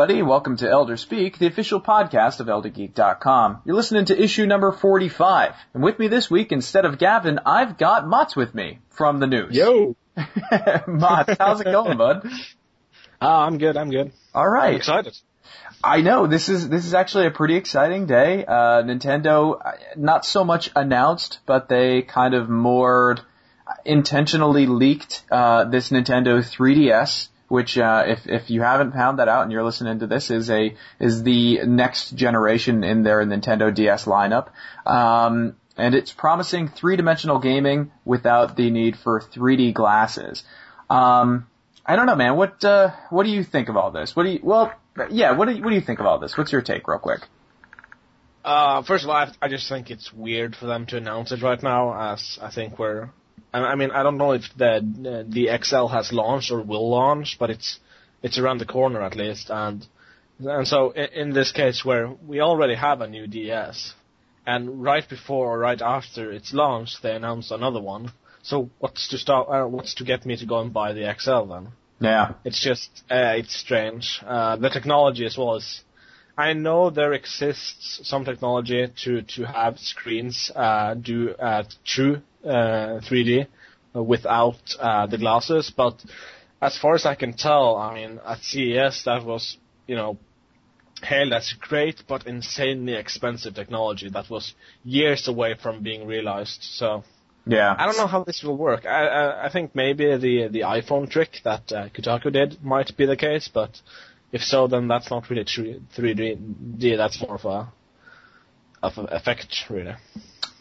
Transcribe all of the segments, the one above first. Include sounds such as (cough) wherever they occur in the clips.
everybody, welcome to Elder Speak, the official podcast of ElderGeek.com. You're listening to issue number 45. And with me this week, instead of Gavin, I've got Mats with me from the news. Yo! (laughs) Mats, how's it going, bud? Uh, (laughs) I'm good, I'm good. Alright. I'm excited. I know, this is, this is actually a pretty exciting day. Uh, Nintendo, uh, not so much announced, but they kind of more intentionally leaked, uh, this Nintendo 3DS which uh, if if you haven't found that out and you're listening to this is a is the next generation in their Nintendo DS lineup. Um, and it's promising three-dimensional gaming without the need for 3D glasses. Um, I don't know, man. What uh, what do you think of all this? What do you well, yeah. What do you, what do you think of all this? What's your take, real quick? Uh, first of all, I, I just think it's weird for them to announce it right now, as I think we're I mean, I don't know if the the XL has launched or will launch, but it's it's around the corner at least, and and so in, this case where we already have a new DS, and right before or right after it's launched, they announced another one. So what's to stop? Uh, what's to get me to go and buy the XL then? Yeah, it's just uh, it's strange. Uh, the technology as well as I know there exists some technology to to have screens uh, do uh, true 3D uh, without uh, the glasses. But as far as I can tell, I mean, at CES that was, you know, hailed as great but insanely expensive technology that was years away from being realized. So. Yeah. I don't know how this will work. I, I, I think maybe the the iPhone trick that uh, Kotaku did might be the case, but if so, then that's not really 3D. That's more of a of an effect, really.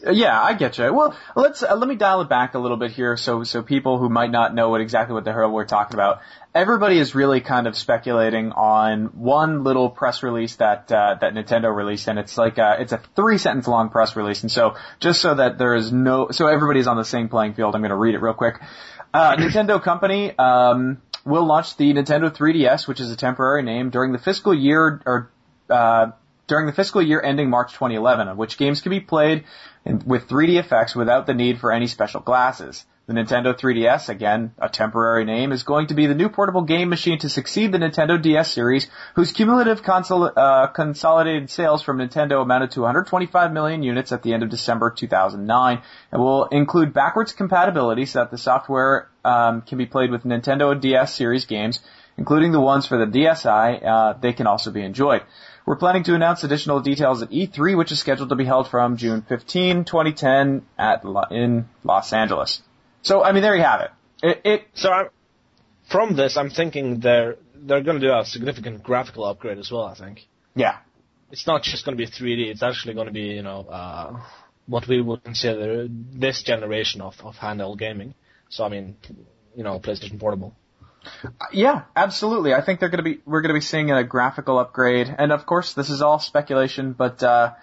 Yeah, I get you. Well, let's uh, let me dial it back a little bit here, so so people who might not know what exactly what the hell we're talking about. Everybody is really kind of speculating on one little press release that uh, that Nintendo released, and it's like a, it's a three sentence long press release. And so just so that there is no, so everybody's on the same playing field, I'm going to read it real quick. Uh, Nintendo company um, will launch the Nintendo 3DS, which is a temporary name, during the fiscal year or uh, during the fiscal year ending March 2011, of which games can be played with 3D effects without the need for any special glasses. The Nintendo 3DS, again, a temporary name, is going to be the new portable game machine to succeed the Nintendo DS series, whose cumulative uh, consolidated sales from Nintendo amounted to 125 million units at the end of December 2009, and will include backwards compatibility so that the software um, can be played with Nintendo DS series games, including the ones for the DSi. Uh, they can also be enjoyed. We're planning to announce additional details at E3, which is scheduled to be held from June 15, 2010 at in Los Angeles. So, I mean, there you have it. It, it so I'm, from this, I'm thinking they're they're going to do a significant graphical upgrade as well. I think. Yeah. It's not just going to be 3D. It's actually going to be, you know, uh, what we would consider this generation of, of handheld gaming. So, I mean, you know, PlayStation Portable. Yeah, absolutely. I think they're going to be we're going to be seeing a graphical upgrade, and of course, this is all speculation. But uh,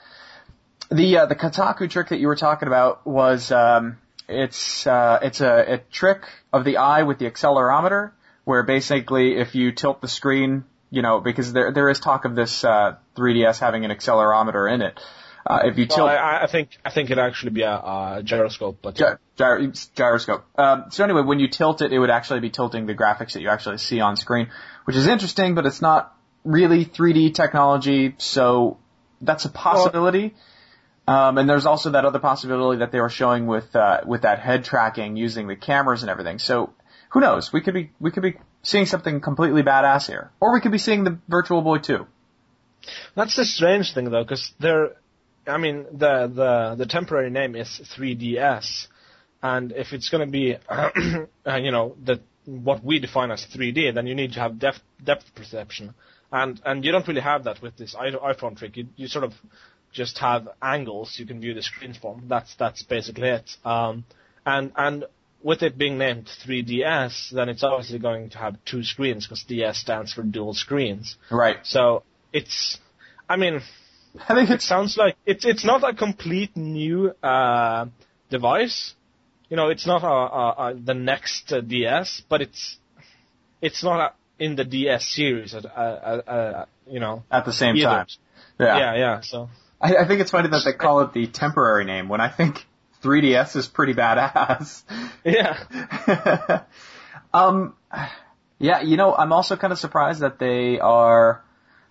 the uh, the Kotaku trick that you were talking about was um, it's uh, it's a, a trick of the eye with the accelerometer, where basically if you tilt the screen, you know, because there there is talk of this uh, 3ds having an accelerometer in it. Uh, if you well, tilt, I, I think I think it'd actually be a, a gyroscope, but Gy- gyro- gyroscope. Um, so anyway, when you tilt it, it would actually be tilting the graphics that you actually see on screen, which is interesting, but it's not really 3D technology, so that's a possibility. Well, um, and there's also that other possibility that they were showing with uh, with that head tracking using the cameras and everything. So who knows? We could be we could be seeing something completely badass here, or we could be seeing the Virtual Boy 2. That's the strange thing though, because they're I mean, the the the temporary name is 3DS, and if it's going to be, (clears throat) uh, you know, the what we define as 3D, then you need to have depth depth perception, and and you don't really have that with this iPhone trick. You you sort of just have angles you can view the screens from. That's that's basically it. Um, and and with it being named 3DS, then it's obviously going to have two screens because DS stands for dual screens. Right. So it's, I mean, I think it sounds like it's it's not a complete new uh, device. You know, it's not a, a, a the next uh, DS, but it's it's not a, in the DS series. At, uh, uh, uh, you know, at the same either. time. Yeah, yeah. yeah so I, I think it's funny that they call it the temporary name when I think 3DS is pretty badass. Yeah. (laughs) um, yeah, you know, I'm also kind of surprised that they are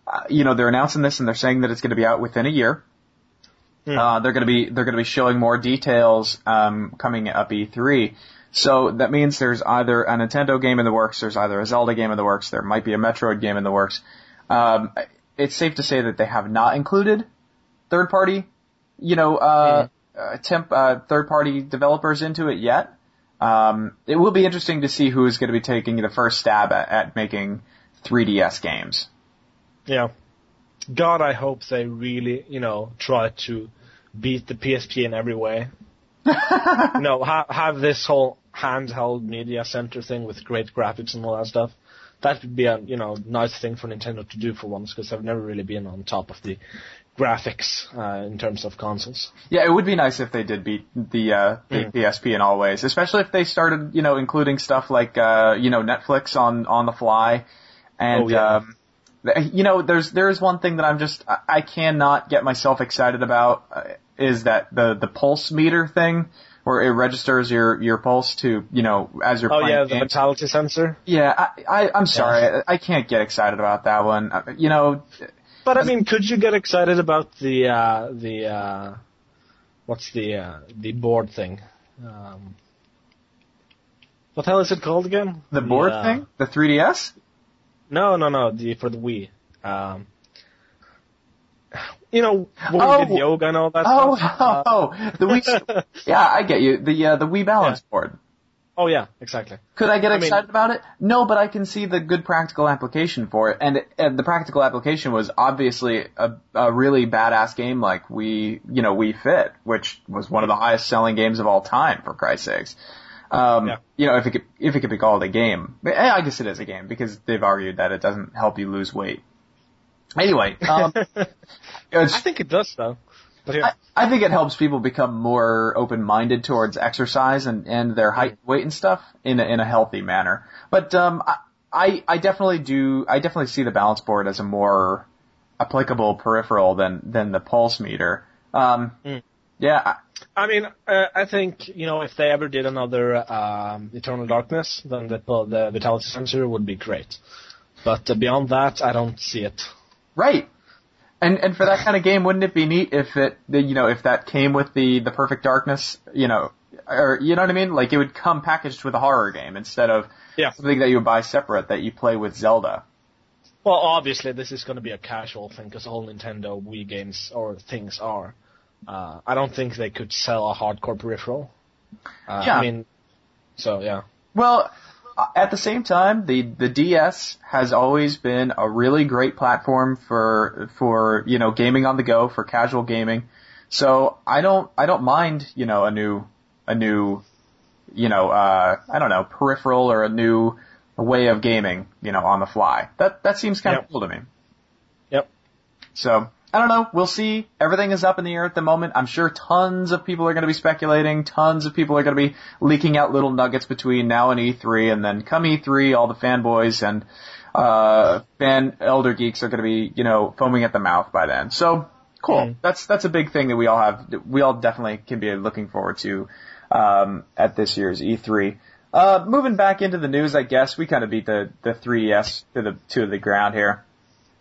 uh, you know, they're announcing this and they're saying that it's going to be out within a year. Hmm. Uh, they're going to be they're going to be showing more details um, coming up E3. So that means there's either a Nintendo game in the works, there's either a Zelda game in the works, there might be a Metroid game in the works. Um, it's safe to say that they have not included third party, you know, uh, uh, temp uh, third party developers into it yet. Um, it will be interesting to see who's going to be taking the first stab at, at making 3DS games. Yeah. God, I hope they really, you know, try to beat the PSP in every way. (laughs) you know, ha- have this whole handheld media center thing with great graphics and all that stuff. That would be a, you know, nice thing for Nintendo to do for once because they've never really been on top of the graphics uh, in terms of consoles. Yeah, it would be nice if they did beat the uh, the Mm. PSP in all ways, especially if they started, you know, including stuff like uh, you know Netflix on on the fly, and Oh, yeah. um, you know, there's there is one thing that I'm just I, I cannot get myself excited about uh, is that the the pulse meter thing where it registers your your pulse to you know as you're Oh playing yeah, the games. vitality sensor. Yeah, I, I I'm sorry, I, I can't get excited about that one. Uh, You know, But I mean, could you get excited about the uh, the uh, what's the uh, the board thing? Um, what the hell is it called again? the board uh, thing, the 3DS. No, no, no. The for the Wii. Um, you know, when Oh. we did yoga and all that Oh, stuff. oh, (laughs) oh, the Wii. (laughs) yeah, I get you. The uh, the Wii balance board. Oh yeah, exactly. Could I get I mean- excited about it? No, but I can see the good practical application for it, and, and the practical application was obviously a, a really badass game like we, you know, Wii Fit, which was one of the highest selling games of all time, for Christ's sakes. Um, Yeah. you know, if it could, if it could be called a game, But, I guess it is a game because they've argued that it doesn't help you lose weight. Anyway, (laughs) um, I think it does though. But yeah. I, I think it helps people become more open-minded towards exercise and, and their height, weight, and stuff in a, in a healthy manner. But um, I, I I definitely do. I definitely see the balance board as a more applicable peripheral than than the pulse meter. Um, Mm. Yeah, I, I mean, uh, I think you know if they ever did another um, Eternal Darkness, then the the vitality sensor would be great. But uh, beyond that, I don't see it. right. And and for that kind of game, wouldn't it be neat if it the- you know if that came with the the perfect darkness, you know, or you know what I mean? Like it would come packaged with a horror game instead of Yeah. something that you would buy separate that you play with Zelda. Well, obviously, this is going to be a casual thing because all Nintendo Wii games or things are. Uh, I don't think they could sell a hardcore peripheral. Uh, Yeah. I mean, so yeah. Well, at the same time, the the DS has always been a really great platform for for you know gaming on the go for casual gaming. So I don't I don't mind you know a new a new you know uh I don't know peripheral or a new way of gaming you know on the fly. That that seems kind Yep. of cool to me. Yep. So I don't know. We'll see. Everything is up in the air at the moment. I'm sure tons of people are going to be speculating. Tons of people are going to be leaking out little nuggets between now and E3, and then come E3, all the fanboys and uh, fan elder geeks are going to be, you know, foaming at the mouth by then. So cool. Mm. That's that's a big thing that we all have. We all definitely can be looking forward to um, at this year's E3. Uh, moving back into the news, I guess we kind of beat the the 3DS to the to the ground here.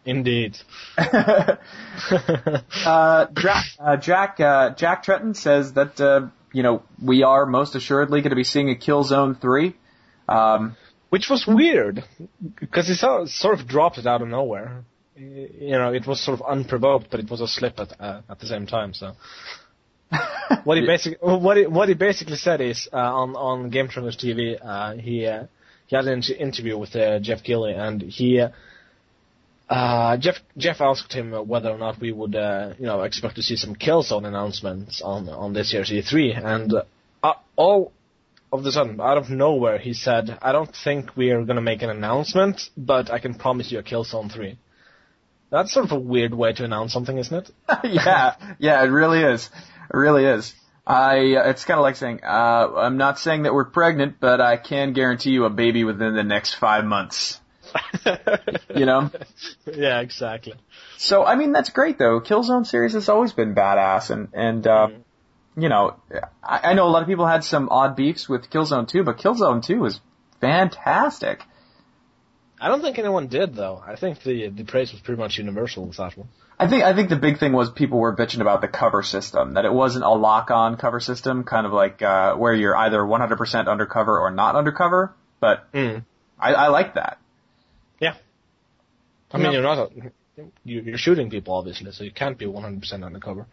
Indeed. (laughs) uh, Jack, uh, Jack, uh, Jack Tretton says that, uh, you know, we are most assuredly going to be seeing a Killzone 3. Um, Which was weird because it sort of dropped it out of nowhere. You know, it was sort of unprovoked, but it was a slip at uh, at the same time. So (laughs) what he basically what he, what he basically said is uh, on on Game Trailers TV, uh, he uh, he had an inter- interview with uh, Geoff Keighley, and he uh, Jeff Jeff asked him whether or not we would uh, you know expect to see some Killzone announcements on on this year's E3, and uh, all of the sudden, out of nowhere, he said, "I don't think we are going to make an announcement, but I can promise you a Killzone 3." That's sort of a weird way to announce something, isn't it? (laughs) yeah, yeah, it really is. It really is. I, uh, it's kind of like saying, uh, I'm not saying that we're pregnant, but I can guarantee you a baby within the next five months. You know? (laughs) yeah, exactly. So, I mean, that's great though. Killzone series has always been badass and, and, uh, you know, I, I know a lot of people had some odd beefs with Killzone 2, but Killzone 2 was fantastic. I don't think anyone did though. I think the the praise was pretty much universal with that one. I think I think the big thing was people were bitching about the cover system that it wasn't a lock-on cover system, kind of like uh, where you're either 100% undercover or not undercover. But Mm. I, I like that. I mean, you're not you're shooting people obviously, so you can't be 100% undercover.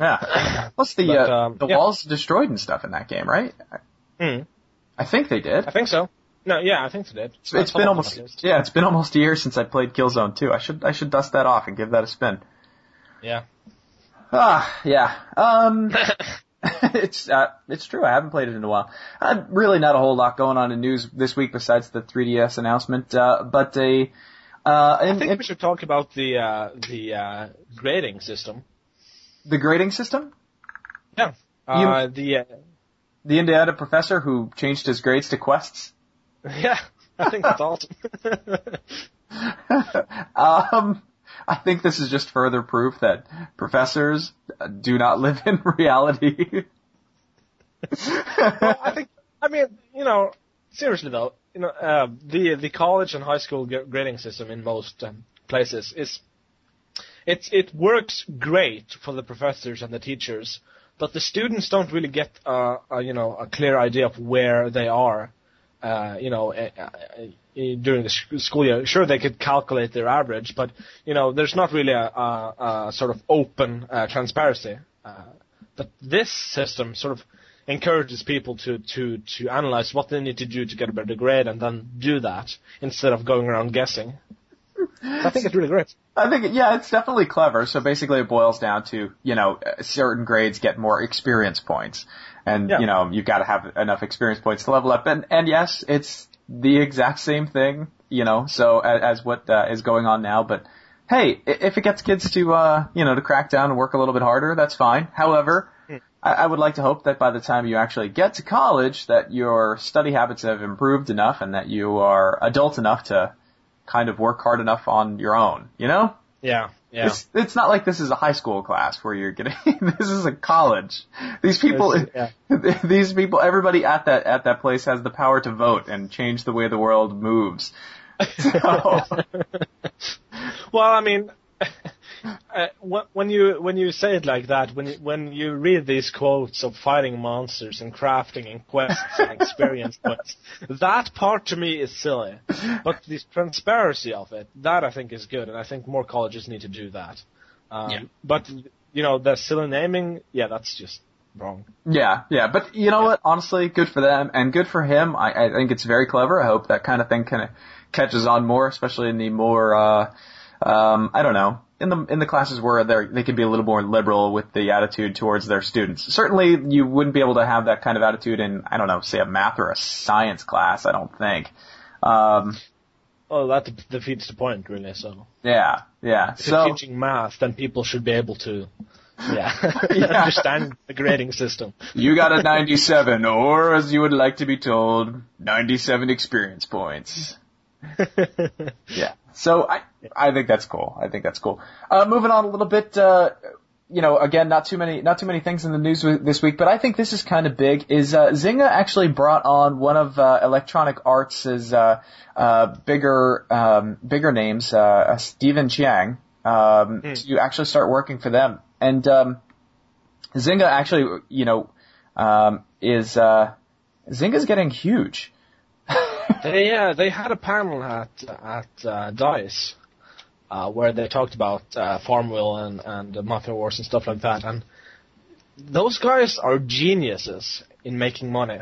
Yeah. (coughs) Plus the But, uh, um, the yeah. walls destroyed and stuff in that game, right? Mm. I think they did. I think so. No, yeah, I think so. Did. It's, it's been almost yeah, it's been almost a year since I played Killzone 2. I should I should dust that off and give that a spin. Yeah. Ah, yeah. Um, (coughs) (laughs) it's uh, it's true. I haven't played it in a while. Uh, really, not a whole lot going on in news this week besides the 3DS announcement. Uh, but a uh, I think and we should talk about the uh, the uh, grading system. the grading system. Yeah. Uh, the uh, The Indiana professor who changed his grades to quests. (laughs) yeah, I think that's awesome. (laughs) um, I think this is just further proof that professors do not live in (laughs) reality. well, I think I mean you know seriously though you know uh, the the college and high school grading system in most um, places is it it works great for the professors and the teachers, but the students don't really get uh, a you know a clear idea of where they are. Uh, you know, uh, uh, during the sch- school year, sure they could calculate their average, but you know, there's not really a, a, a sort of open uh, transparency. Uh, but this system sort of encourages people to, to, to analyze what they need to do to get a better grade and then do that instead of going around guessing. I think it's really great. I think, yeah, it's definitely clever. So basically it boils down to, you know, uh, certain grades get more experience points. And, Yeah. you know, you've got to have enough experience points to level up. And, and yes, it's the exact same thing, you know, so as, as what uh, is going on now. But hey, if it gets kids to, uh, you know, to crack down and work a little bit harder, that's fine. However, I, I would like to hope that by the time you actually get to college, that your study habits have improved enough and that you are adult enough to kind of work hard enough on your own, you know? Yeah, yeah. It's it's not like this is a high school class where you're getting (laughs) this is a college. These people It's- (laughs) these people everybody at that at that place has the power to vote and change the way the world moves. (laughs) So, well, I mean, uh, when you when you say it like that, when you, when you read these quotes of fighting monsters and crafting and quests and experience (laughs) points, that part to me is silly. But the transparency of it, that I think is good, and I think more colleges need to do that. Um, Yeah. But you know, the silly naming, yeah, that's just wrong. yeah, yeah, but you know what? Honestly, good for them and good for him. I, I think it's very clever. I hope that kind of thing kind of catches on more, especially in the more uh, um, I don't know. In the in the classes where they they can be a little more liberal with the attitude towards their students. Certainly, you wouldn't be able to have that kind of attitude in I don't know, say a math or a science class. I don't think. Um, Well, that defeats the point, really. So, yeah, yeah. if you're So teaching math, then people should be able to, yeah, (laughs) (laughs) Yeah. understand the grading system. you got a 97, or as you would like to be told, 97 experience points. (laughs) Yeah. So I I think that's cool. I think that's cool. Uh, moving on a little bit. Uh, you know, again, not too many not too many things in the news w- this week, but I think this is kind of big. Is uh, Zynga actually brought on one of uh, Electronic Arts' uh, uh, bigger um, bigger names, uh, uh, Stephen Chiang, um, to actually start working for them, and um, Zynga actually, you know, um, is uh, Zynga's getting huge. (laughs) They uh, they had a panel at at uh, Dice uh, where they talked about uh, Farmville and and uh, Mafia Wars and stuff like that, and those guys are geniuses in making money.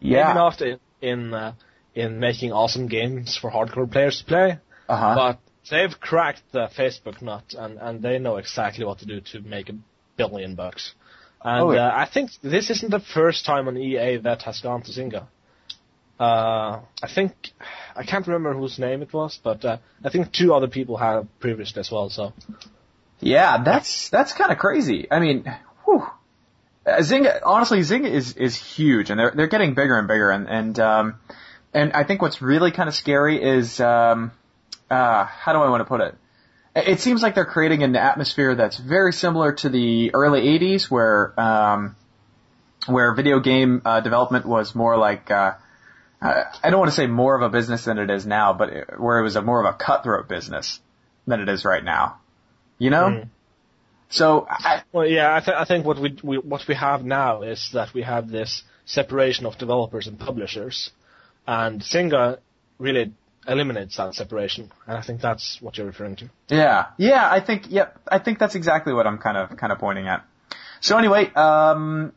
Yeah. Maybe not in in, uh, in making awesome games for hardcore players to play, Uh huh. but they've cracked the Facebook nut and and they know exactly what to do to make a billion bucks. And Oh, yeah. uh, I think this isn't the first time an EA that has gone to Zynga. Uh, I think I can't remember whose name it was, but uh, I think two other people have previously as well. So Yeah, that's that's kind of crazy. I mean, whew. Uh, Zynga, honestly, Zynga is is huge, and they're they're getting bigger and bigger, and and um, and I think what's really kind of scary is um, uh, how do I want to put it? It it seems like they're creating an atmosphere that's very similar to the early '80s, where um, where video game uh, development was more like uh, I, don't want to say more of a business than it is now, but it, where it was a more of a cutthroat business than it is right now. You know? Mm. So, I, Well, yeah, I, th- I think what we, we what we have now is that we have this separation of developers and publishers, and Zynga really eliminates that separation, and I think that's what you're referring to. yeah, yeah, I think, yep, I think that's exactly what I'm kind of, kind of pointing at. So anyway, um,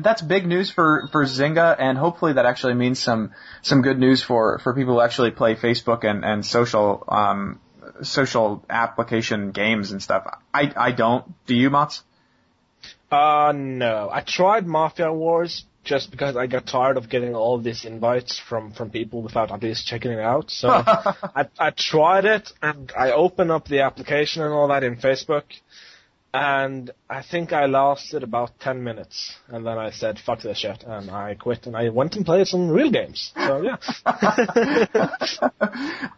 that's big news for, for Zynga, and hopefully that actually means some, some good news for, for people who actually play Facebook and, and social, um, social application games and stuff. I, I don't. Do you, Mats? Uh, no. I tried Mafia Wars just because I got tired of getting all these invites from, from people without at least checking it out. So (laughs) I, I tried it and I opened up the application and all that in Facebook. And I think I lasted about 10 minutes. And then I said, fuck this shit. And I quit and I went and played some real games. So yeah. (laughs)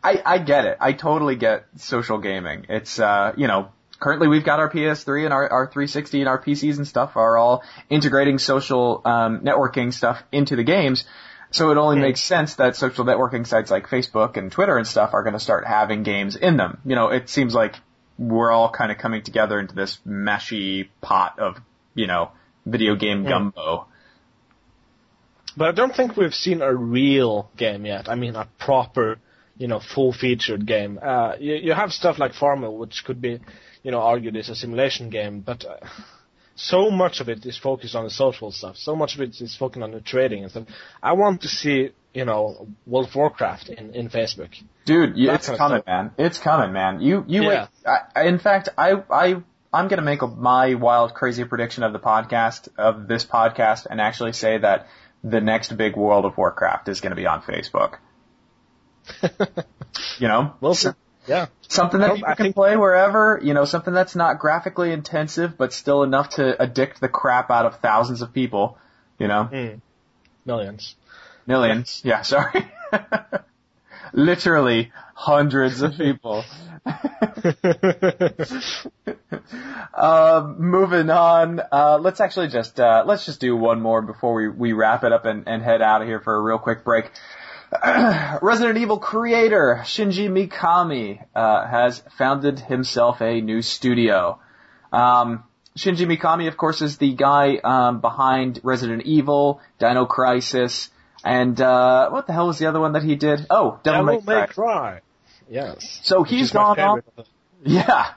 I, I get it. I totally get social gaming. It's, uh, you know, currently we've got our PS3 and our, our 360 and our PCs and stuff are all integrating social, um, networking stuff into the games. So it only makes sense that social networking sites like Facebook and Twitter and stuff are going to start having games in them. You know, it seems like we're all kind of coming together into this meshy pot of, you know, video game gumbo. But I don't think we've seen a real game yet. I mean, a proper, you know, full-featured game. Uh, you, you have stuff like Farmville, which could be, you know, argued is a simulation game, but uh, so much of it is focused on the social stuff. So much of it is focused on the trading and stuff. I want to see, you know, World of Warcraft in, in Facebook. Dude, That it's coming, man. It's coming, man. You, you Yeah. wait. I, in fact, I, I, I'm gonna make a, my wild, crazy prediction of the podcast, of this podcast, and actually say that the next big World of Warcraft is gonna be on Facebook. (laughs) You know? Well, yeah. Something that people I can play wherever, you know, something that's not graphically intensive, but still enough to addict the crap out of thousands of people, you know? Mm. Millions. Millions. Yeah, sorry. (laughs) Literally hundreds of people. (laughs) um, moving on. Uh, let's actually just uh, let's just do one more before we, we wrap it up and, and head out of here for a real quick break. (clears throat) Resident Evil creator Shinji Mikami uh, has founded himself a new studio. Um, Shinji Mikami, of course, is the guy um, behind Resident Evil, Dino Crisis, and uh, what the hell was the other one that he did? Oh, Devil, May Cry. Cry. Yes. So Which he's gone off. (laughs) Yeah.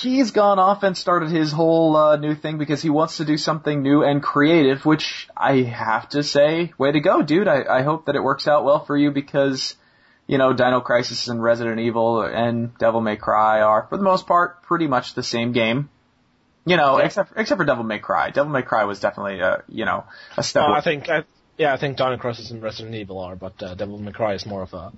he's gone off and started his whole uh, new thing because he wants to do something new and creative, which I have to say, way to go, dude. I, I hope that it works out well for you because, you know, Dino Crisis and Resident Evil and Devil May Cry are, for the most part, pretty much the same game. You know, Yeah. except except for Devil May Cry. Devil May Cry was definitely, uh, you know, a step. Uh. I think, I, yeah, I think Dino Crisis and Resident Evil are, but uh, Devil May Cry is more of a.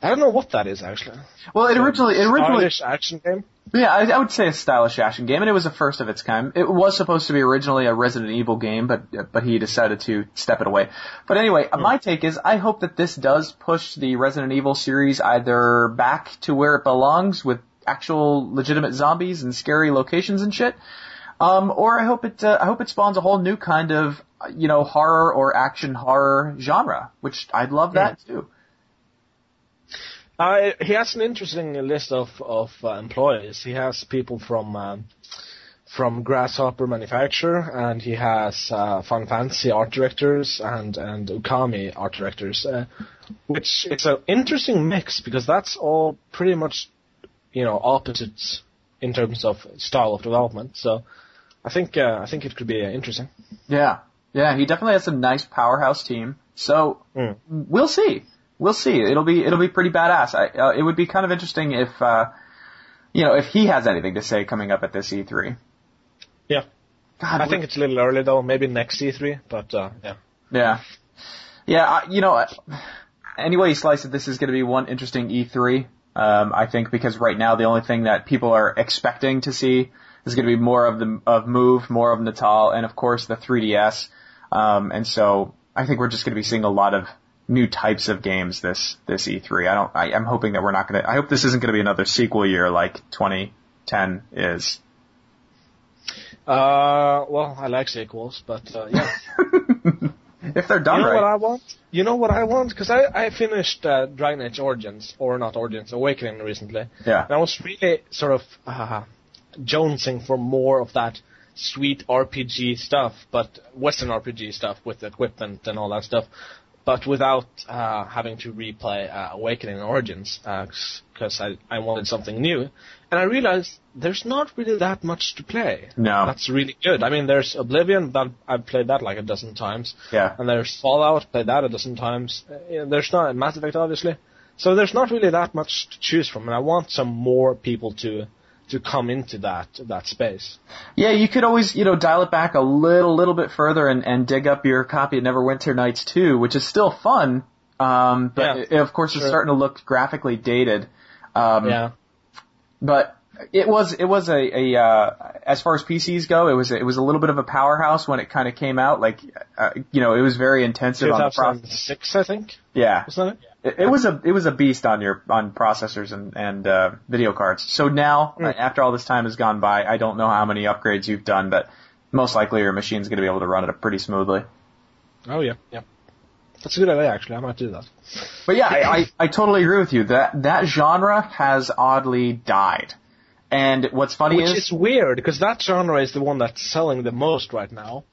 I don't know what that is actually. well, it originally, it originally, Stylish action game. Yeah, I, I would say a stylish action game, and it was the first of its kind. It was supposed to be originally a Resident Evil game, but but he decided to step it away. But anyway, my take is I hope that this does push the Resident Evil series either back to where it belongs with actual legitimate zombies and scary locations and shit, um, or I hope it uh, I hope it spawns a whole new kind of you know horror or action horror genre, which I'd love that too. Uh, he has an interesting list of of uh, employees. He has people from um, from Grasshopper Manufacture, and he has uh, Final Fantasy art directors and and Okami art directors, uh, which it's an interesting mix because that's all pretty much you know opposites in terms of style of development. So I think uh, I think it could be uh, interesting. Yeah, yeah, he definitely has a nice powerhouse team. So Mm. we'll see. We'll see. It'll be it'll be pretty badass. I, uh, it would be kind of interesting if uh, you know if he has anything to say coming up at this E3. Yeah. God, I think it's a little early though, maybe next E3, but uh, yeah. yeah, yeah. I, you know, anyway you slice it, this is going to be one interesting E3. Um, I think because right now the only thing that people are expecting to see is going to be more of the of Move, more of Natal, and of course the 3DS. Um, and so I think we're just going to be seeing a lot of new types of games this this E3. I don't. I, I'm hoping that we're not going to. I hope this isn't going to be another sequel year like 2010 is. Uh, well, I like sequels, but uh, yeah. (laughs) if they're done you know right. what I want? You know what I want? Because I, I finished uh, Dragon Age Origins, or not Origins, Awakening recently. Yeah. And I was really sort of uh, jonesing for more of that sweet RPG stuff, but Western RPG stuff with equipment and all that stuff, but without uh, having to replay uh, Awakening Origins, because I, I wanted something new. And I realized there's not really that much to play. No. That's really good. I mean, there's Oblivion, that I've played that like a dozen times. Yeah. And there's Fallout, played that a dozen times. Uh, there's not Mass Effect, obviously. So there's not really that much to choose from, and I want some more people to to come into that that space. Yeah, you could always, you know, dial it back a little, little bit further and, and dig up your copy of Neverwinter Nights 2, which is still fun. Um, but Yeah, it, of course it's starting to look graphically dated. Um, Yeah. but it was it was a, a uh, as far as PCs go, it was it was a little bit of a powerhouse when it kind of came out. Like, uh, you know, it was very intensive on the process. 2006, I think. Yeah, Wasn't it? it, it was a it was a beast on your on processors and and uh, video cards. So now, Mm. after all this time has gone by, I don't know how many upgrades you've done, but most likely your machine's going to be able to run it pretty smoothly. Oh yeah, yeah. That's a good idea, actually. I might do that. But yeah, I, I, I totally agree with you. That that genre has oddly died. And what's funny Which is is weird because that genre is the one that's selling the most right now,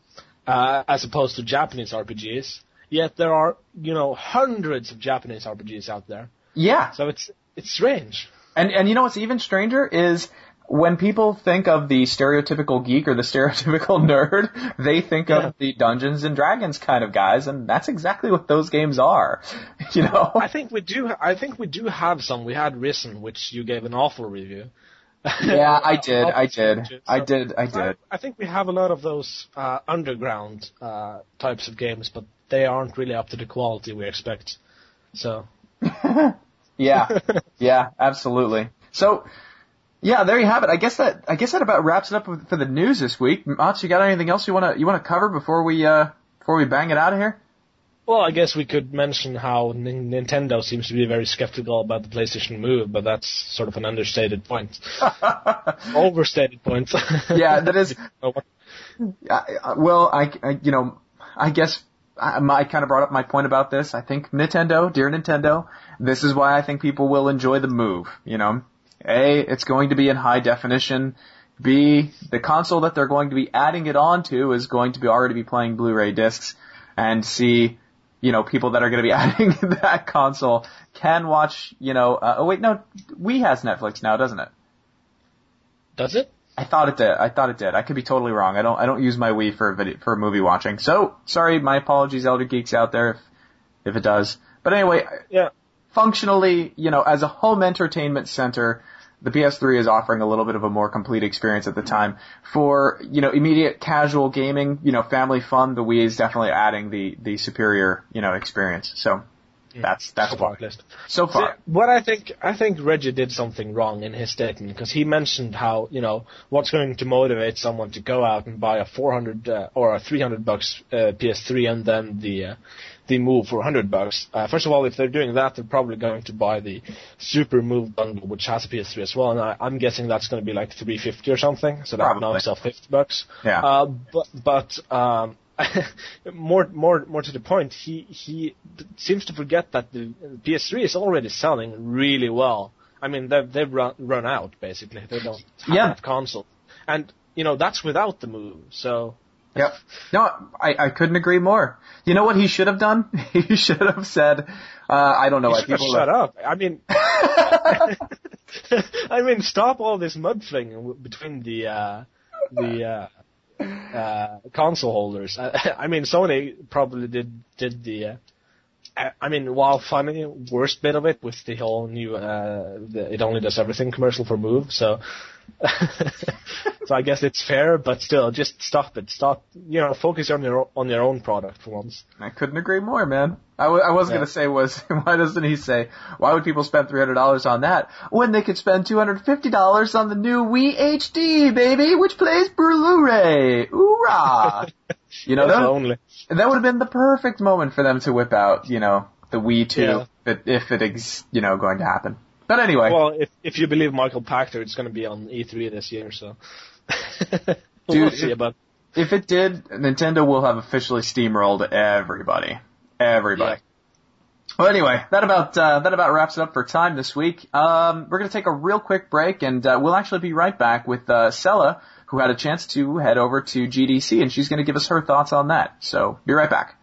uh, as opposed to Japanese RPGs. Yet there are, you know, hundreds of Japanese RPGs out there. yeah, So it's it's strange. And and you know what's even stranger is when people think of the stereotypical geek or the (laughs) stereotypical nerd, they think Yeah. of the Dungeons and Dragons kind of guys, and that's exactly what those games are. (laughs) You know? I think we do. I think we do have some. We had Risen, which you gave an awful review. Yeah, (laughs) I did, I did, So- I did, I did. I think we have a lot of those uh, underground uh, types of games, but they aren't really up to the quality we expect. So (laughs) Yeah, yeah, absolutely. So. Yeah, there you have it. I guess that I guess that about wraps it up for the news this week. Mats, you got anything else you wanna you wanna cover before we uh before we bang it out of here? Well, I guess we could mention how N- Nintendo seems to be very skeptical about the PlayStation Move, but that's sort of an understated point. (laughs) Overstated point. (laughs) Yeah, that is- (laughs) what- I, I- well, I, I, you know, I guess I, I kind of brought up my point about this. I think Nintendo, dear Nintendo, this is why I think people will enjoy the move. You know, A, it's going to be in high definition. B, the console that they're going to be adding it onto is going to be already be playing Blu-ray discs. And C, you know, people that are going (laughs) to be adding that console can watch, you know, uh, oh wait, no, Wii has Netflix now, doesn't it? Does it? I thought it did. I thought it did. I could be totally wrong. I don't. I don't use my Wii for video, for movie watching. So sorry. My apologies, elder geeks out there, if if it does. But anyway, Yeah. functionally, you know, as a home entertainment center, the PS3 is offering a little bit of a more complete experience at the time. For you know, immediate casual gaming, you know, family fun, the Wii is definitely adding the the superior you know experience. So that's that's So far, why. at least. So See, far. what I think, I think Reggie did something wrong in his statement because he mentioned how you know what's going to motivate someone to go out and buy a 400 uh, or a 300 bucks uh, PS3 and then the uh, the Move for 100 bucks. Uh, first of all, if they're doing that, they're probably going to buy the Super Move bundle, which has a PS3 as well, and I, I'm guessing that's going to be like 350 or something. So that knocks off 50 bucks. Yeah. Uh, but but um, (laughs) more more more to the point, he he d- seems to forget that the PS3 is already selling really well. I mean, they've they've run run out basically. They don't have Yeah. that console, and you know that's without the move. So Yep. No, I, I couldn't agree more. You know what he should have done? (laughs) He should have said, uh, I don't know why people. shut up. I mean, (laughs) I mean, stop all this mudslinging between the uh, the uh, uh, console holders. I, (laughs) I mean, Sony probably did did the. Uh, I- mean, while funny, worst bit of it was the whole new uh, the, it only does everything commercial for Move. So, (laughs) so I guess it's fair, but still, just stop it. Stop. You know, focus on your on your own product for once. I couldn't agree more, man. I, w- I was Yeah. gonna say was, (laughs) why doesn't he say, why would people spend $300 on that when they could spend $250 on the new Wii HD, baby, which plays Blu-ray? Hoorah! (laughs) you know, that, only. That would have been the perfect moment for them to whip out, you know, the Wii 2, Yeah. if, if it is, you know, going to happen. But anyway. Well, if if you believe Michael Pachter, it's going to be on E3 this year, so (laughs) Dude, we'll see if- about. if it did, Nintendo will have officially steamrolled everybody. Everybody. Yeah. Well, anyway, that about uh, that about wraps it up for time this week. Um, we're going to take a real quick break, and uh, we'll actually be right back with uh, Sella, who had a chance to head over to GDC, and she's going to give us her thoughts on that. So, be right back.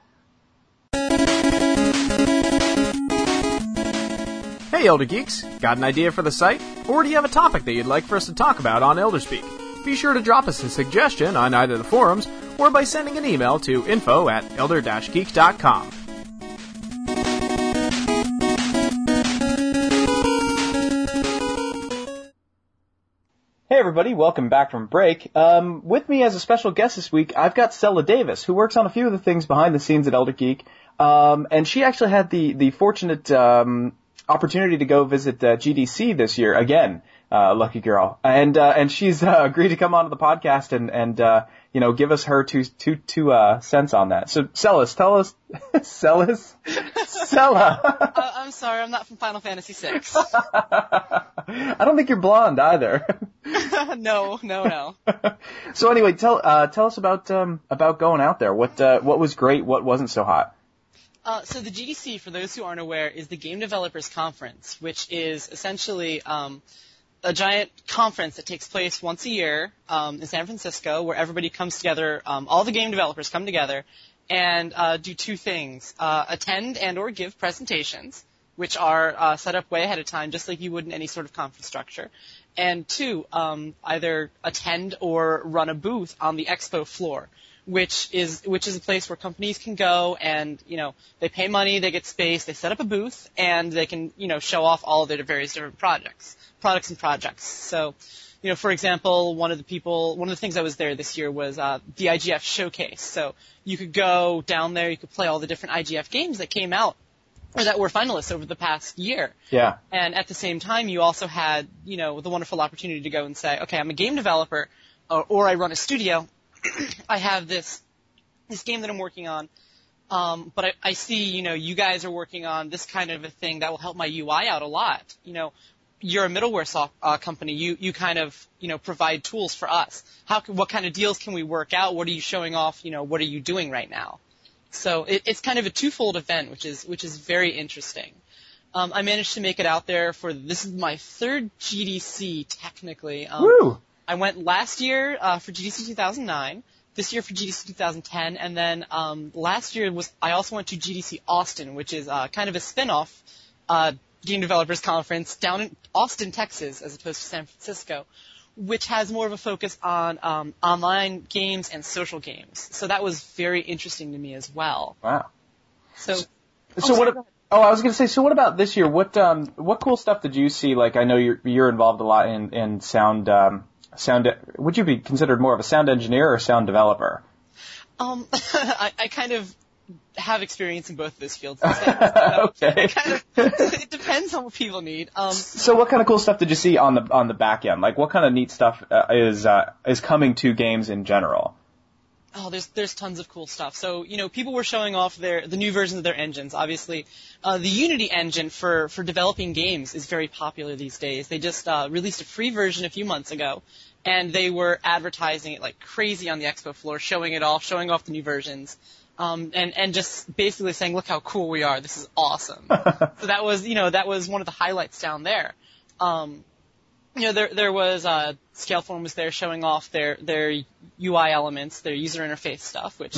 Hey, Elder Geeks! Got an idea for the site? Or do you have a topic that you'd like for us to talk about on Elderspeak? Be sure to drop us a suggestion on either the forums or by sending an email to info at elder-geek.com. everybody, welcome back from break. Um, with me as a special guest this week, I've got Stella Davis, who works on a few of the things behind the scenes at Elder Geek. Um, and she actually had the, the fortunate, um, opportunity to go visit uh, GDC this year again. Uh, lucky girl. And, uh, and she's, uh, agreed to come onto the podcast and, and, uh, you know, give us her two, two, two, uh, cents on that. So, Celis, tell us, (laughs) Celis, (laughs) Cella. Uh, I'm sorry, I'm not from Final Fantasy VI. (laughs) (laughs) I don't think you're blonde either. (laughs) no, no, no. (laughs) so anyway, tell uh, tell us about um, about going out there. What uh, what was great? What wasn't so hot? Uh, so the GDC, for those who aren't aware, is the Game Developers Conference, which is essentially um, a giant conference that takes place once a year um, in San Francisco, where everybody comes together. Um, all the game developers come together and uh, do two things: uh, attend and/or give presentations, which are uh, set up way ahead of time, just like you would in any sort of conference structure. And two, um, either attend or run a booth on the expo floor, which is which is a place where companies can go and you know they pay money, they get space, they set up a booth, and they can you know show off all of their various different projects, products and projects. So. You know, for example, one of the people, one of the things that was there this year was uh, the IGF showcase. So you could go down there, you could play all the different IGF games that came out or that were finalists over the past year. Yeah. And at the same time, you also had, you know, the wonderful opportunity to go and say, okay, I'm a game developer, or, or I run a studio. (clears throat) I have this, this game that I'm working on. Um, but I, I see, you know, you guys are working on this kind of a thing that will help my UI out a lot. You know, you're a middleware soft, uh, company. You, you kind of, you know, provide tools for us. How, can, what kind of deals can we work out? What are you showing off? You know, what are you doing right now? So it, it's kind of a twofold event, which is which is very interesting. Um, I managed to make it out there for this is my third GDC technically. Um, Woo! I went last year uh, for GDC 2009, this year for GDC 2010, and then um, last year was I also went to GDC Austin, which is uh, kind of a spin-off uh, game developers conference down in Austin, Texas, as opposed to San Francisco, which has more of a focus on um, online games and social games. So that was very interesting to me as well. Wow. So, So Oh, what? sorry, Oh, I was going to say. So what about this year? What um what cool stuff did you see? Like I know you're you're involved a lot in in sound um sound. Would you be considered more of a sound engineer or a sound developer? um, (laughs) I, I kind of have experience in both of those fields. (laughs) So okay. (laughs) kind of, it depends on what people need. Um, So what kind of cool stuff did you see on the on the back end? Like what kind of neat stuff uh, is uh, is coming to games in general? Oh, there's there's tons of cool stuff. So you know, people were showing off their the new versions of their engines. Obviously, uh, the Unity engine for for developing games is very popular these days. They just uh, released a free version a few months ago, and they were advertising it like crazy on the expo floor, showing it off, showing off the new versions, um, and and just basically saying, look how cool we are. This is awesome. (laughs) so that was you know that was one of the highlights down there. Um, you know, there there was uh, Scaleform was there showing off their their UI elements, their user interface stuff, which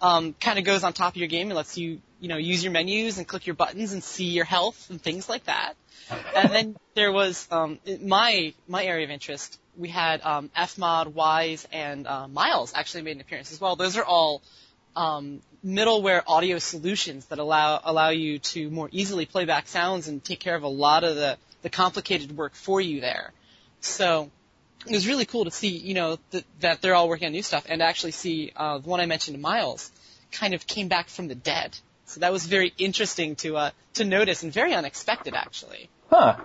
um, kind of goes on top of your game and lets you you know use your menus and click your buttons and see your health and things like that. and then there was um, my my area of interest. We had um, Fmod, Wwise, and uh, Miles actually made an appearance as well. Those are all um, middleware audio solutions that allow allow you to more easily play back sounds and take care of a lot of the the complicated work for you there. So it was really cool to see, you know, th- that they're all working on new stuff and actually see uh, the one I mentioned, Miles, kind of came back from the dead. So that was very interesting to uh, to notice and very unexpected actually. Huh.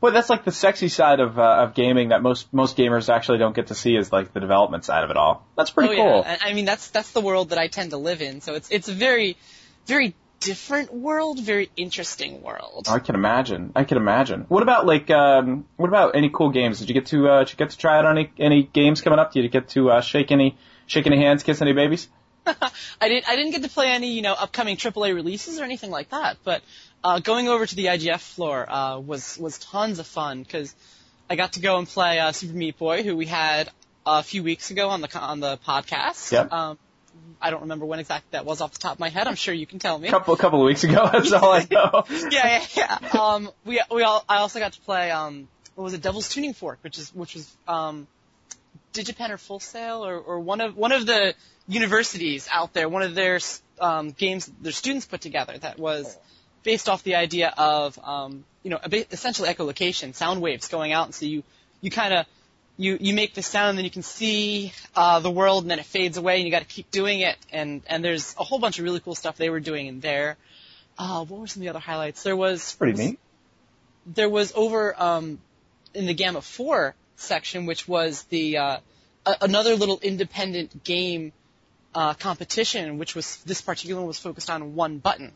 Boy, that's like the sexy side of uh, of gaming that most most gamers actually don't get to see is like the development side of it all. That's pretty oh cool. yeah, I mean that's that's the world that I tend to live in. So it's it's a very very different world, very interesting world. I can imagine. I can imagine. What about like um what about any cool games? Did you get to uh did you get to try out any any games coming up? Did you get to uh shake any shaking hands, kiss any babies? (laughs) I didn't I didn't get to play any you know upcoming AAA releases or anything like that, but uh, going over to the IGF floor uh, was was tons of fun because I got to go and play uh, Super Meat Boy, who we had a few weeks ago on the on the podcast. Yep. Um, I don't remember when exactly that was off the top of my head. I'm sure you can tell me. couple couple of weeks ago. (laughs) That's all I know. (laughs) yeah, yeah, yeah. Um, we we all I also got to play um, what was it, Devil's Tuning Fork, which is which was um, Digipen or Full Sail or, or one of one of the universities out there, one of their um, games their students put together that was based off the idea of um, you know essentially echolocation, sound waves going out, and so you you kind of you you make the sound, and then you can see uh, the world, and then it fades away, and you got to keep doing it, and and there's a whole bunch of really cool stuff they were doing in there. Uh, what were some of the other highlights? There was Pretty neat. there was over um, in the Gamma 4 section, which was the uh, a- another little independent game uh, competition, which was this particular one was focused on one button.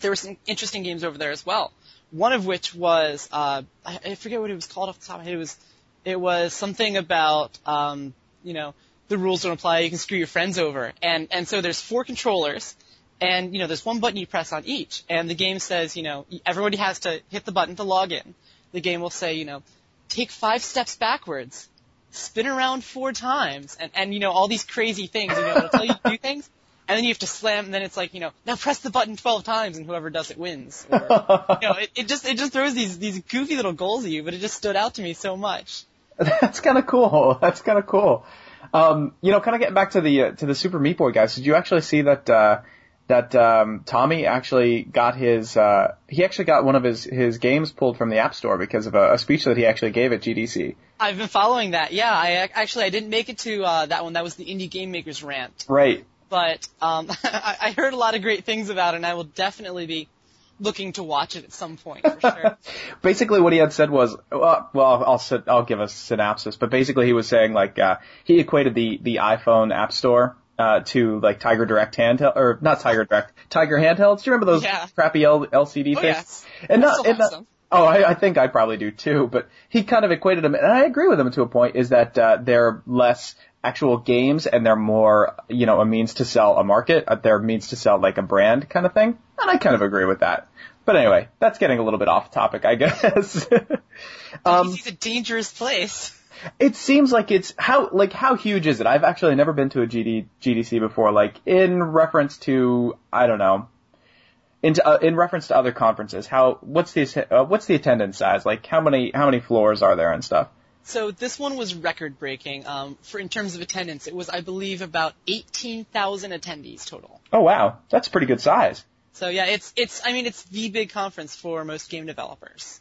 There were some interesting games over there as well. One of which was uh, I, I forget what it was called off the top of my head. It was it was something about um, you know the rules don't apply. You can screw your friends over, and and so there's four controllers. And you know, there's one button you press on each, and the game says, you know, everybody has to hit the button to log in. The game will say, you know, take five steps backwards, spin around four times, and and you know all these crazy things. You know, it'll tell you to do (laughs) things, and then you have to slam. And then it's like, you know, now press the button 12 times, and whoever does it wins. (laughs) Or, you know, it, it just it just throws these these goofy little goals at you, but it just stood out to me so much. That's kind of cool. That's kind of cool. Um, you know, kind of getting back to the uh, to the Super Meat Boy guys. Did you actually see that uh, that um, Tommy actually got his uh, he actually got one of his his games pulled from the App Store because of a, a speech that he actually gave at GDC. I've been following that. Yeah, I actually I didn't make it to uh, that one. That was the Indie Game Makers rant. Right. But um, (laughs) I, I heard a lot of great things about it, and I will definitely be looking to watch it at some point for sure. (laughs) basically what he had said was well, well I'll I'll give a synopsis but basically he was saying like uh he equated the the iPhone app store uh to like Tiger Direct handheld or not Tiger Direct Tiger handhelds do you remember those Yeah. crappy L- LCD Oh, things yes. and not, and not. Oh, I, I think I probably do too, but he kind of equated them, and I agree with him to a point, is that uh, they're less actual games and they're more, you know, a means to sell a market, they're a means to sell like a brand kind of thing, and I kind of agree with that. But anyway, that's getting a little bit off topic, I (laughs) guess. um, DC's a dangerous place. it seems like it's how like how huge is it? I've actually never been to a GD, GDC before. Like in reference to I don't know, into uh, in reference to other conferences. How what's the uh, what's the attendance size? Like how many how many floors are there and stuff? So this one was record breaking. Um, for in terms of attendance, it was I believe about eighteen thousand attendees total. Oh wow, that's a pretty good size. So yeah, it's it's I mean it's the big conference for most game developers.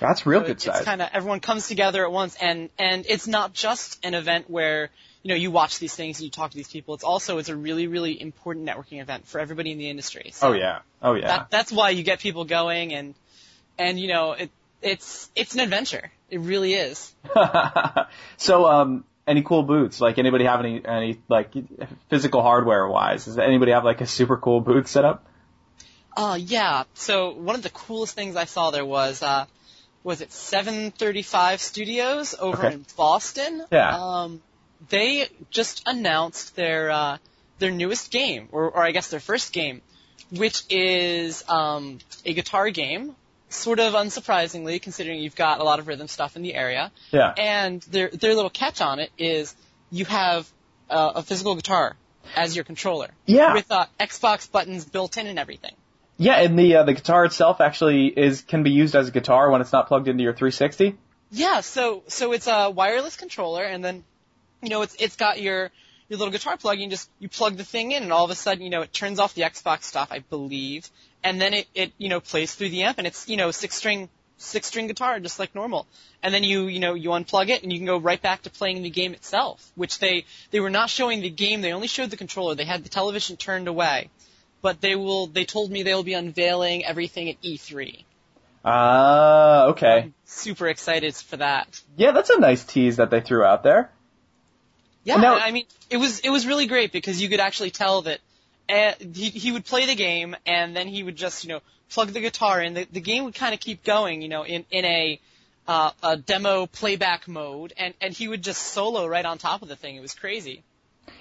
That's real So good it's size. kind of everyone comes together at once, and and it's not just an event where you know you watch these things and you talk to these people. It's also it's a really really important networking event for everybody in the industry. So oh yeah, oh yeah. that, that's why you get people going, and and you know it it's it's an adventure. It really is. (laughs) so um, any cool boots? Like anybody have any any like physical hardware wise? Does anybody have like a super cool booth set up? Uh, yeah. So one of the coolest things I saw there was, uh, was it 735 Studios over Okay. in Boston? Yeah. Um, they just announced their, uh, their newest game, or, or I guess their first game, which is, um, a guitar game. Sort of unsurprisingly, considering you've got a lot of rhythm stuff in the area. Yeah. And their, their little catch on it is you have uh, a physical guitar as your controller. Yeah. With, uh, Xbox buttons built in and everything. Yeah, and the uh, the guitar itself actually is can be used as a guitar when it's not plugged into your 360. Yeah, so so it's a wireless controller, and then you know it's it's got your your little guitar plug. You just you plug the thing in, and all of a sudden you know it turns off the Xbox stuff, I believe, and then it it you know plays through the amp, and it's you know six string six string guitar just like normal. And then you you know you unplug it, and you can go right back to playing the game itself, which they they were not showing the game. They only showed the controller. They had the television turned away. But they will. They told me they will be unveiling everything at E3. Ah, okay. Super excited for that. Yeah, that's a nice tease that they threw out there. Yeah, Now- I mean, it was it was really great because you could actually tell that uh, he he would play the game and then he would just you know plug the guitar in. The the game would kind of keep going, you know, in in a uh, a demo playback mode, and and he would just solo right on top of the thing. It was crazy.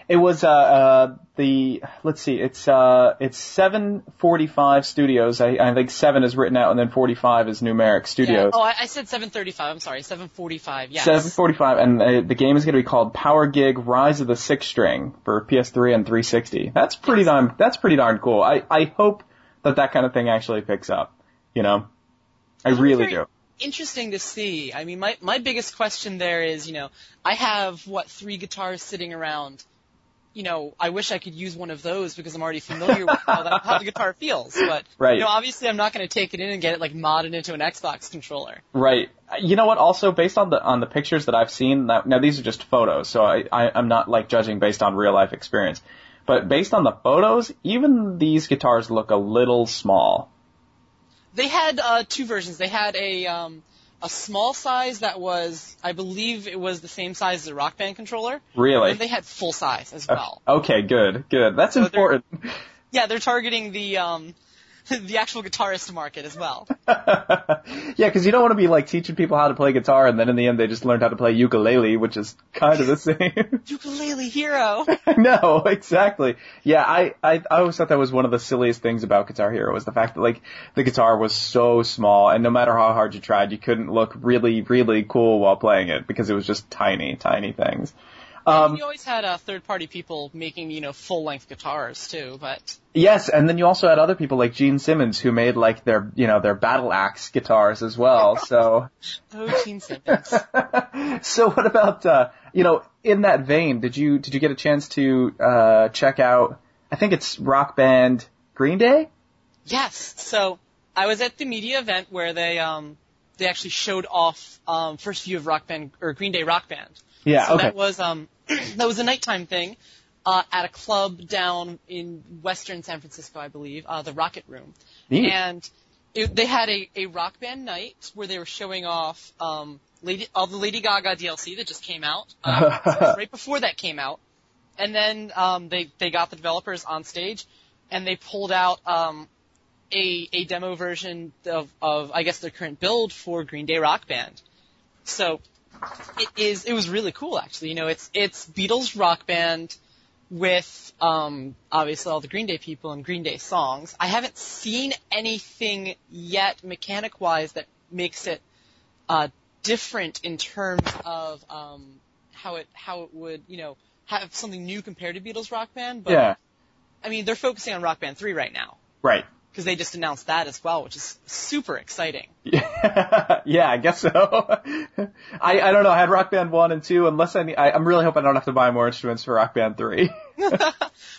It was uh, uh the let's see, it's uh it's seven forty five studios. I, I think seven is written out, and then forty five is numeric Yeah. studios. Oh, I, I said 735. I'm sorry, 745. Yes. Seven forty five, and uh, the game is going to be called Power Gig Rise of the Six String for PS3 and 360. That's pretty darn. That's pretty darn cool. I I hope that that kind of thing actually picks up. You know, I really very do. Interesting to see. I mean, my my biggest question there is, you know, I have what three guitars sitting around. You know, I wish I could use one of those because I'm already familiar with how, that, how the guitar feels. But Right. you know, obviously, I'm not going to take it in and get it like modded into an Xbox controller. Right. You know what? Also, based on the on the pictures that I've seen, now, now these are just photos, so I, I I'm not like judging based on real life experience. But based on the photos, even these guitars look a little small. They had uh, two versions. They had a um, a small size that was, I believe, it was the same size as a Rock Band controller. Really? And they had full size as well. Okay, good, good. That's So they're- important. Yeah, they're targeting the um, (laughs) the actual guitarist market as well. (laughs) yeah, because you don't want to be like teaching people how to play guitar, and then in the end they just learned how to play ukulele, which is kind of the (laughs) same. Ukulele hero. no, exactly. Yeah, I, I I always thought that was one of the silliest things about Guitar Hero was the fact that like the guitar was so small, and no matter how hard you tried, you couldn't look really really cool while playing it because it was just tiny tiny things. Um, you always had uh, third-party people making, you know, full-length guitars too, but yes, and then you also had other people like Gene Simmons who made like their you know their battle axe guitars as well. (laughs) So oh, Gene Simmons. (laughs) so what about uh you know in that vein did you did you get a chance to uh check out I think it's Rock Band Green Day? yes. So I was at the media event where they um they actually showed off um first view of Rock Band or Green Day Rock Band. Yeah, So okay. that was um (laughs) that was a nighttime thing uh, at a club down in western San Francisco, I believe, uh, the Rocket Room. Neat. And it, they had a, a rock band night where they were showing off um, Lady, all the Lady Gaga DLC that just came out. (laughs) Um, so it was right before that came out, and then um, they they got the developers on stage, and they pulled out um, a a demo version of of I guess their current build for Green Day Rock Band. So it is it was really cool actually. You know, it's it's Beatles Rock Band with um obviously all the Green Day people and Green Day songs. I haven't seen anything yet mechanic wise that makes it uh different in terms of um how it how it would, you know, have something new compared to Beatles Rock Band, but yeah, I mean they're focusing on Rock Band 3 right now right. Because they just announced that as well, which is super exciting. yeah, (laughs) yeah I guess so. (laughs) I I don't know. I had Rock Band one and two. Unless I, need, I I'm really hoping I don't have to buy more instruments for Rock Band three. (laughs)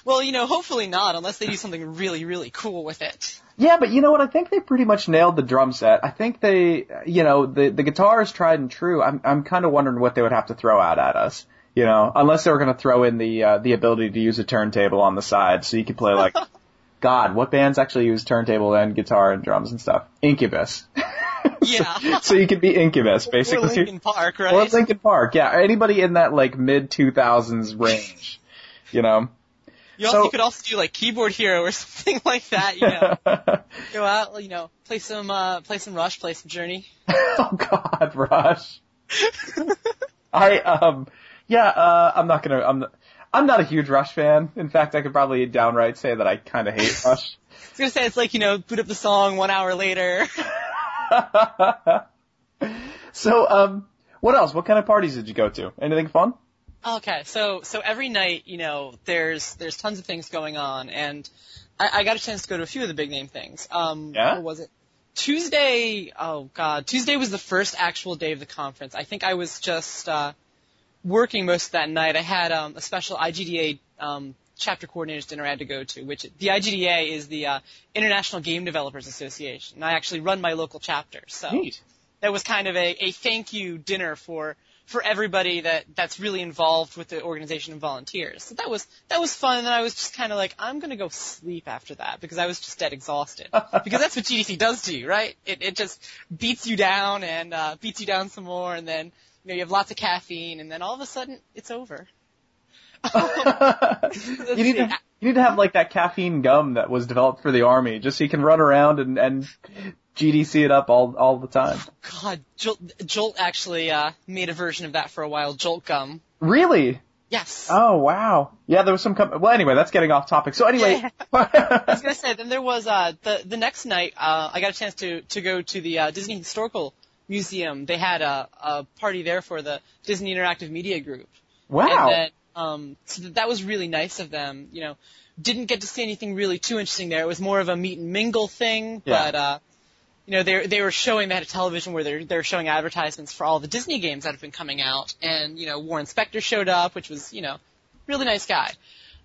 Well, you know, hopefully not, unless they do something really, really cool with it. yeah, but you know what? I think they pretty much nailed the drum set. I think they, you know, the the guitar is tried and true. I'm I'm kind of wondering what they would have to throw out at us. You know, unless they were going to throw in the uh, the ability to use a turntable on the side, so you could play like, God, what bands actually use turntable and guitar and drums and stuff? Incubus. (laughs) Yeah. so you could be Incubus, basically. Or. Linkin Park, right? Or Linkin Park, yeah. Anybody in that like mid 2000s range, you know. you, also, so- you could also do like Keyboard Hero or (laughs) something like that. You know, (laughs) go out, you know, play some, uh, play some Rush, play some Journey. oh God, Rush. I um, yeah. Uh, I'm not gonna. I'm. I'm not a huge Rush fan. In fact, I could probably downright say that I kind of hate (laughs) Rush. I was gonna say it's like you know, boot up the song one hour later. (laughs) so um, what else? What kind of parties did you go to? Anything fun? Okay, so so every night, you know, there's there's tons of things going on, and I, I got a chance to go to a few of the big name things. Um, Yeah? What was it? Tuesday. Oh God, Tuesday was the first actual day of the conference. I think I was just uh, working most of that night. I had um, a special IGDA um, chapter coordinators dinner I had to go to, which the IGDA is the uh, International Game Developers Association. And I actually run my local chapter, so Neat. that was kind of a, a thank you dinner for for everybody that that's really involved with the organization and volunteers. So that was that was fun. And I was just kind of like, I'm gonna go sleep after that because I was just dead exhausted. (laughs) because that's what GDC does to you, right? It it just beats you down and uh, beats you down some more, and then you know you have lots of caffeine, and then all of a sudden it's over. (laughs) you need to you need to have like that caffeine gum that was developed for the army, just so you can run around and and GDC it up all all the time. God, Jolt, Jolt actually uh, made a version of that for a while. Jolt gum. Really? Yes. Oh wow. Yeah, there was some. Com- well, anyway, that's getting off topic. So anyway, (laughs) I was gonna say, then there was uh, the the next night. Uh, I got a chance to to go to the uh, Disney Historical Museum. They had a, a party there for the Disney Interactive Media Group. wow. And then, um, so that was really nice of them. You know, didn't get to see anything really too interesting there. It was more of a meet and mingle thing, Yeah. but uh, you know, they they were showing they had a television where they're they're showing advertisements for all the Disney games that have been coming out, and you know, Warren Spector showed up, which was you know, really nice guy.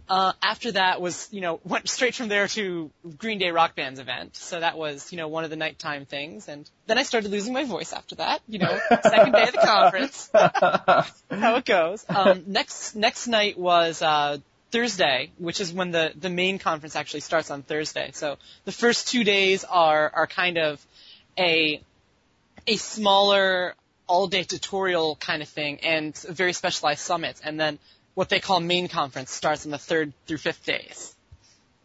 Uh, after that was, you know, went straight from there to Green Day Rock Band's event. So that was, you know, one of the nighttime things. And then I started losing my voice after that, you know, second day of the conference (laughs) how it goes. Um, next next night was uh, Thursday, which is when the the main conference actually starts on Thursday. So the first two days are are kind of a a smaller all day tutorial kind of thing and very specialized summits, and then what they call main conference starts on the third through fifth days.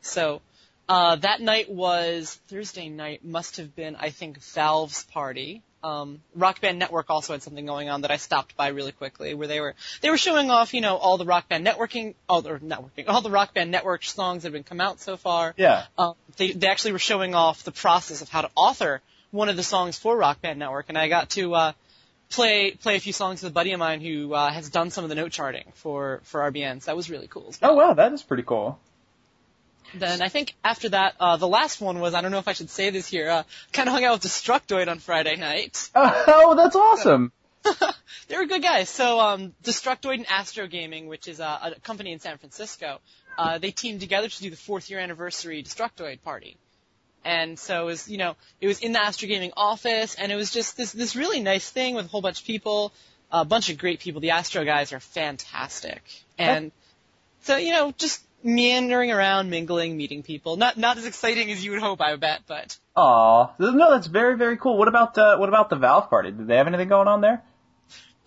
So. Uh, that night was Thursday night. Must have been, I think, Valve's party. Um, Rock Band Network also had something going on that I stopped by really quickly, where they were they were showing off, you know, all the Rock Band networking, all the networking, all the Rock Band Network songs that have been come out so far. yeah. Um, they they actually were showing off the process of how to author one of the songs for Rock Band Network, and I got to uh, play play a few songs with a buddy of mine who uh, has done some of the note charting for for RBN. So that was really cool. Oh wow, that is pretty cool. Then I think after that, uh, the last one was I don't know if I should say this here. Uh, kind of hung out with Destructoid on Friday night. (laughs) Oh, that's awesome. (laughs) they were good guys. So um, Destructoid and Astro Gaming, which is a, a company in San Francisco, uh, they teamed together to do the fourth year anniversary Destructoid party. And so it was, you know, it was in the Astro Gaming office, and it was just this this really nice thing with a whole bunch of people, a bunch of great people. The Astro guys are fantastic, and so you know, just meandering around, mingling, meeting people. Not not as exciting as you would hope, I bet, but Aw, no, that's very very cool. What about uh, what about the Valve party? Did they have anything going on there?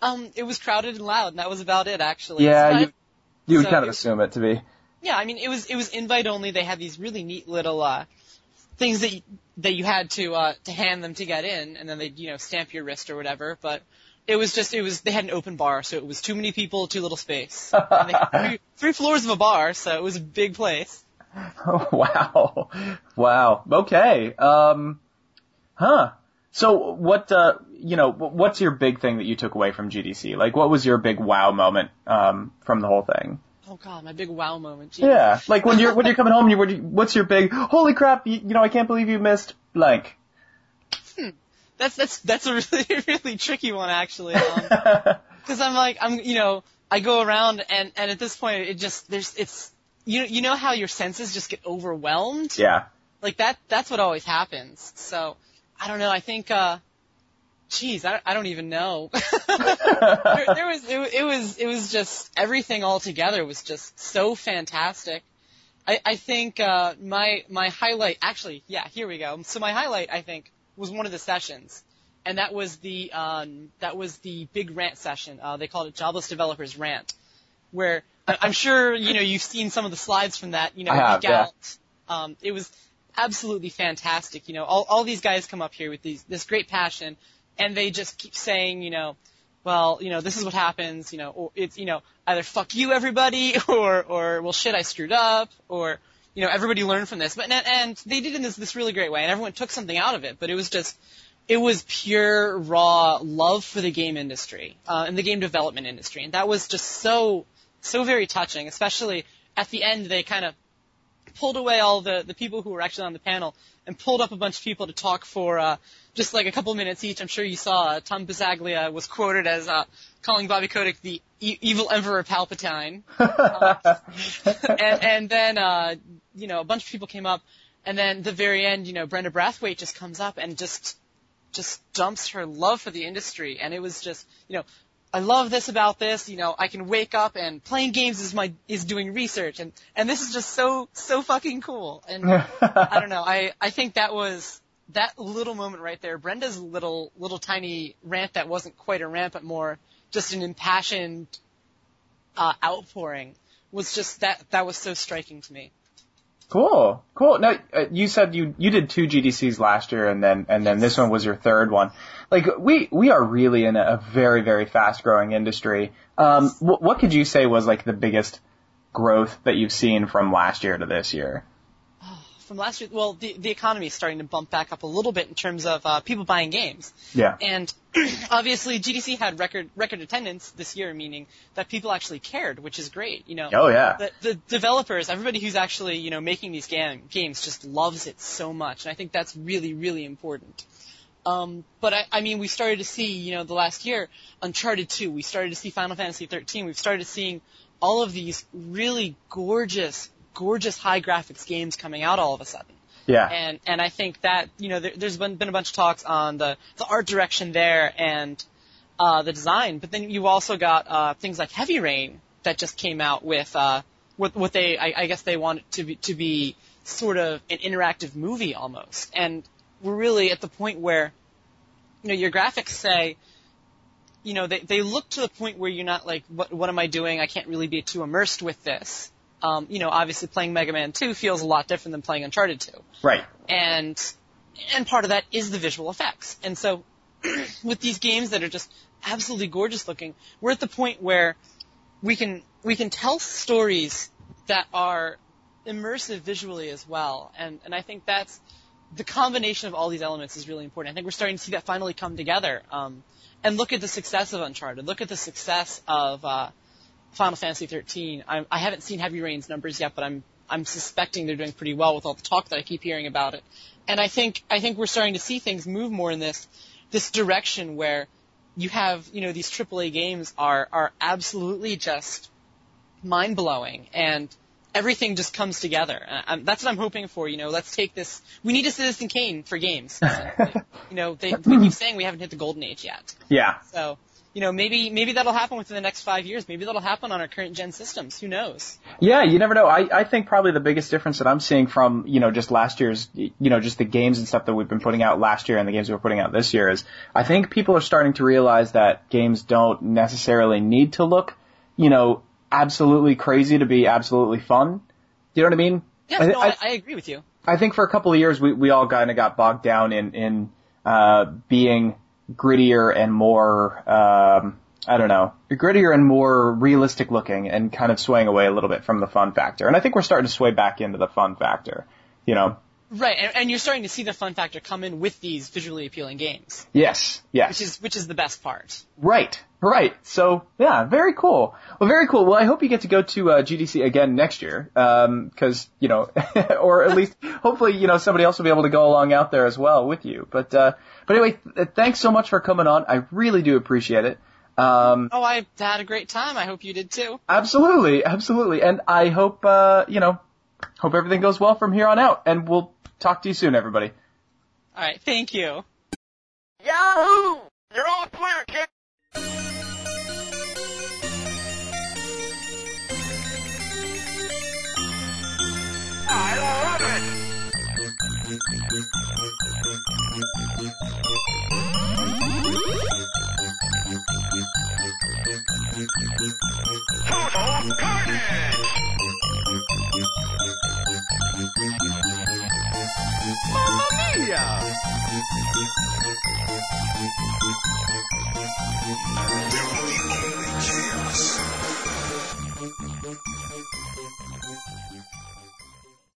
um, it was crowded and loud, and that was about it actually. Yeah, you, you would so kind of it- assume it to be. Yeah, I mean it was it was invite only. They had these really neat little uh things that you, that you had to uh to hand them to get in, and then they would you know stamp your wrist or whatever. But it was just it was they had an open bar, so it was too many people, too little space. (laughs) And they had three, three floors of a bar, so it was a big place. Oh, (laughs) wow. Wow. Okay. Um, huh. So what, uh, you know, what's your big thing that you took away from GDC? Like, what was your big wow moment, um, from the whole thing? Oh god, my big wow moment. Gee. Yeah. Like when you're, when you're coming home, you, what's your big, holy crap, you, you know, I can't believe you missed blank. That's that's that's a (laughs) really really tricky one actually. Um, (laughs) because I'm like I'm you know I go around and and at this point it just there's it's you you know how your senses just get overwhelmed yeah. like that that's what always happens so I don't know I think uh geez I, I don't even know (laughs) (laughs) there, there was it, it was it was just everything all together was just so fantastic I I think uh my my highlight actually yeah here we go so my highlight I think was one of the sessions and that was the um, that was the big rant session. Uh, they called it Jobless Developers Rant, where I- I'm sure you know you've seen some of the slides from that. You know, I have, yeah. out. Um, it was absolutely fantastic. You know, all all these guys come up here with these this great passion, and they just keep saying, you know, well, you know, this is what happens. You know, or it's you know either fuck you everybody, (laughs) or or well shit I screwed up, or you know everybody learned from this. But and, and they did it in this this really great way, and everyone took something out of it. But it was just it was pure raw love for the game industry uh, and the game development industry, and that was just so so very touching. Especially at the end, they kind of pulled away all the the people who were actually on the panel and pulled up a bunch of people to talk for uh, just like a couple minutes each. I'm sure you saw uh, Tom Buscaglia was quoted as uh, calling Bobby Kotick the e- evil Emperor Palpatine (laughs) and and then uh, you know a bunch of people came up, and then the very end, you know, Brenda Brathwaite just comes up and just just dumps her love for the industry, and it was just you know. I love this about this, you know, I can wake up and playing games is my, is doing research and, and this is just so, so fucking cool. And (laughs) I don't know, I, I think that was, that little moment right there, Brenda's little, little tiny rant that wasn't quite a rant, but more just an impassioned, uh, outpouring was just that, that was so striking to me. Cool, cool. Now uh, you said you you did two GDCs last year, and then and then this one was your third one. Like we we are really in a very very fast growing industry. Um, wh- what could you say was like the biggest growth that you've seen from last year to this year? From last year, well, the the economy is starting to bump back up a little bit in terms of uh, people buying games. Yeah. And (clears throat) obviously, GDC had record record attendance this year, meaning that people actually cared, which is great. You know, Oh yeah. the, the developers, everybody who's actually you know making these game, games, just loves it so much, and I think that's really really important. Um, but I, I mean, we started to see, you know, the last year, Uncharted 2. We started to see Final Fantasy 13. We've started seeing all of these really gorgeous, gorgeous high graphics games coming out all of a sudden. Yeah. And and I think that you know there, there's been been a bunch of talks on the the art direction there and uh, the design, but then you also got uh, things like Heavy Rain that just came out with uh, what what they I, I guess they want it to be to be sort of an interactive movie almost, and we're really at the point where you know your graphics say you know they they look to the point where you're not like what what am I doing? I can't really be too immersed with this. Um, you know, obviously playing Mega Man 2 feels a lot different than playing Uncharted 2 Right. and and part of that is the visual effects. And so (clears throat) with these games that are just absolutely gorgeous looking, we're at the point where we can we can tell stories that are immersive visually as well. And and I think that's the combination of all these elements is really important. I think we're starting to see that finally come together. Um, and look at the success of Uncharted. Look at the success of uh, Final Fantasy 13. I, I haven't seen Heavy Rain's numbers yet, but I'm I'm suspecting they're doing pretty well with all the talk that I keep hearing about it. And I think I think we're starting to see things move more in this this direction where you have you know these AAA games are are absolutely just mind blowing and everything just comes together. Um, that's what I'm hoping for. You know, let's take this. We need a Citizen Kane for games. (laughs) you know, they, we keep saying we haven't hit the golden age yet. Yeah. So, you know, maybe maybe that'll happen within the next five years. Maybe that'll happen on our current gen systems. Who knows? Yeah, you never know. I, I think probably the biggest difference that I'm seeing from, you know, just last year's, you know, just the games and stuff that we've been putting out last year and the games we're putting out this year is I think people are starting to realize that games don't necessarily need to look, you know, absolutely crazy to be absolutely fun. Do you know what I mean? Yeah, I, no, I, I, I agree with you. I think for a couple of years we, we all kind of got bogged down in, in, uh, being grittier and more, um, I don't know, grittier and more realistic looking and kind of swaying away a little bit from the fun factor. And I think we're starting to sway back into the fun factor, you know? Right, and, and you're starting to see the fun factor come in with these visually appealing games, Yes, yes. which is which is the best part. Right, right. So yeah, very cool. Well, very cool. Well, I hope you get to go to uh, GDC again next year, because you know, (laughs) or at least hopefully you know somebody else will be able to go along out there as well with you. But uh, but anyway, th- thanks so much for coming on. I really do appreciate it. Um, Oh, I had a great time. I hope you did too. absolutely, absolutely, and I hope uh, you know, hope everything goes well from here on out. And we'll talk to you soon, everybody. All right, thank you. Yahoo! You're all clear, kid. I love it. Total carnage! Mamma! There will be only.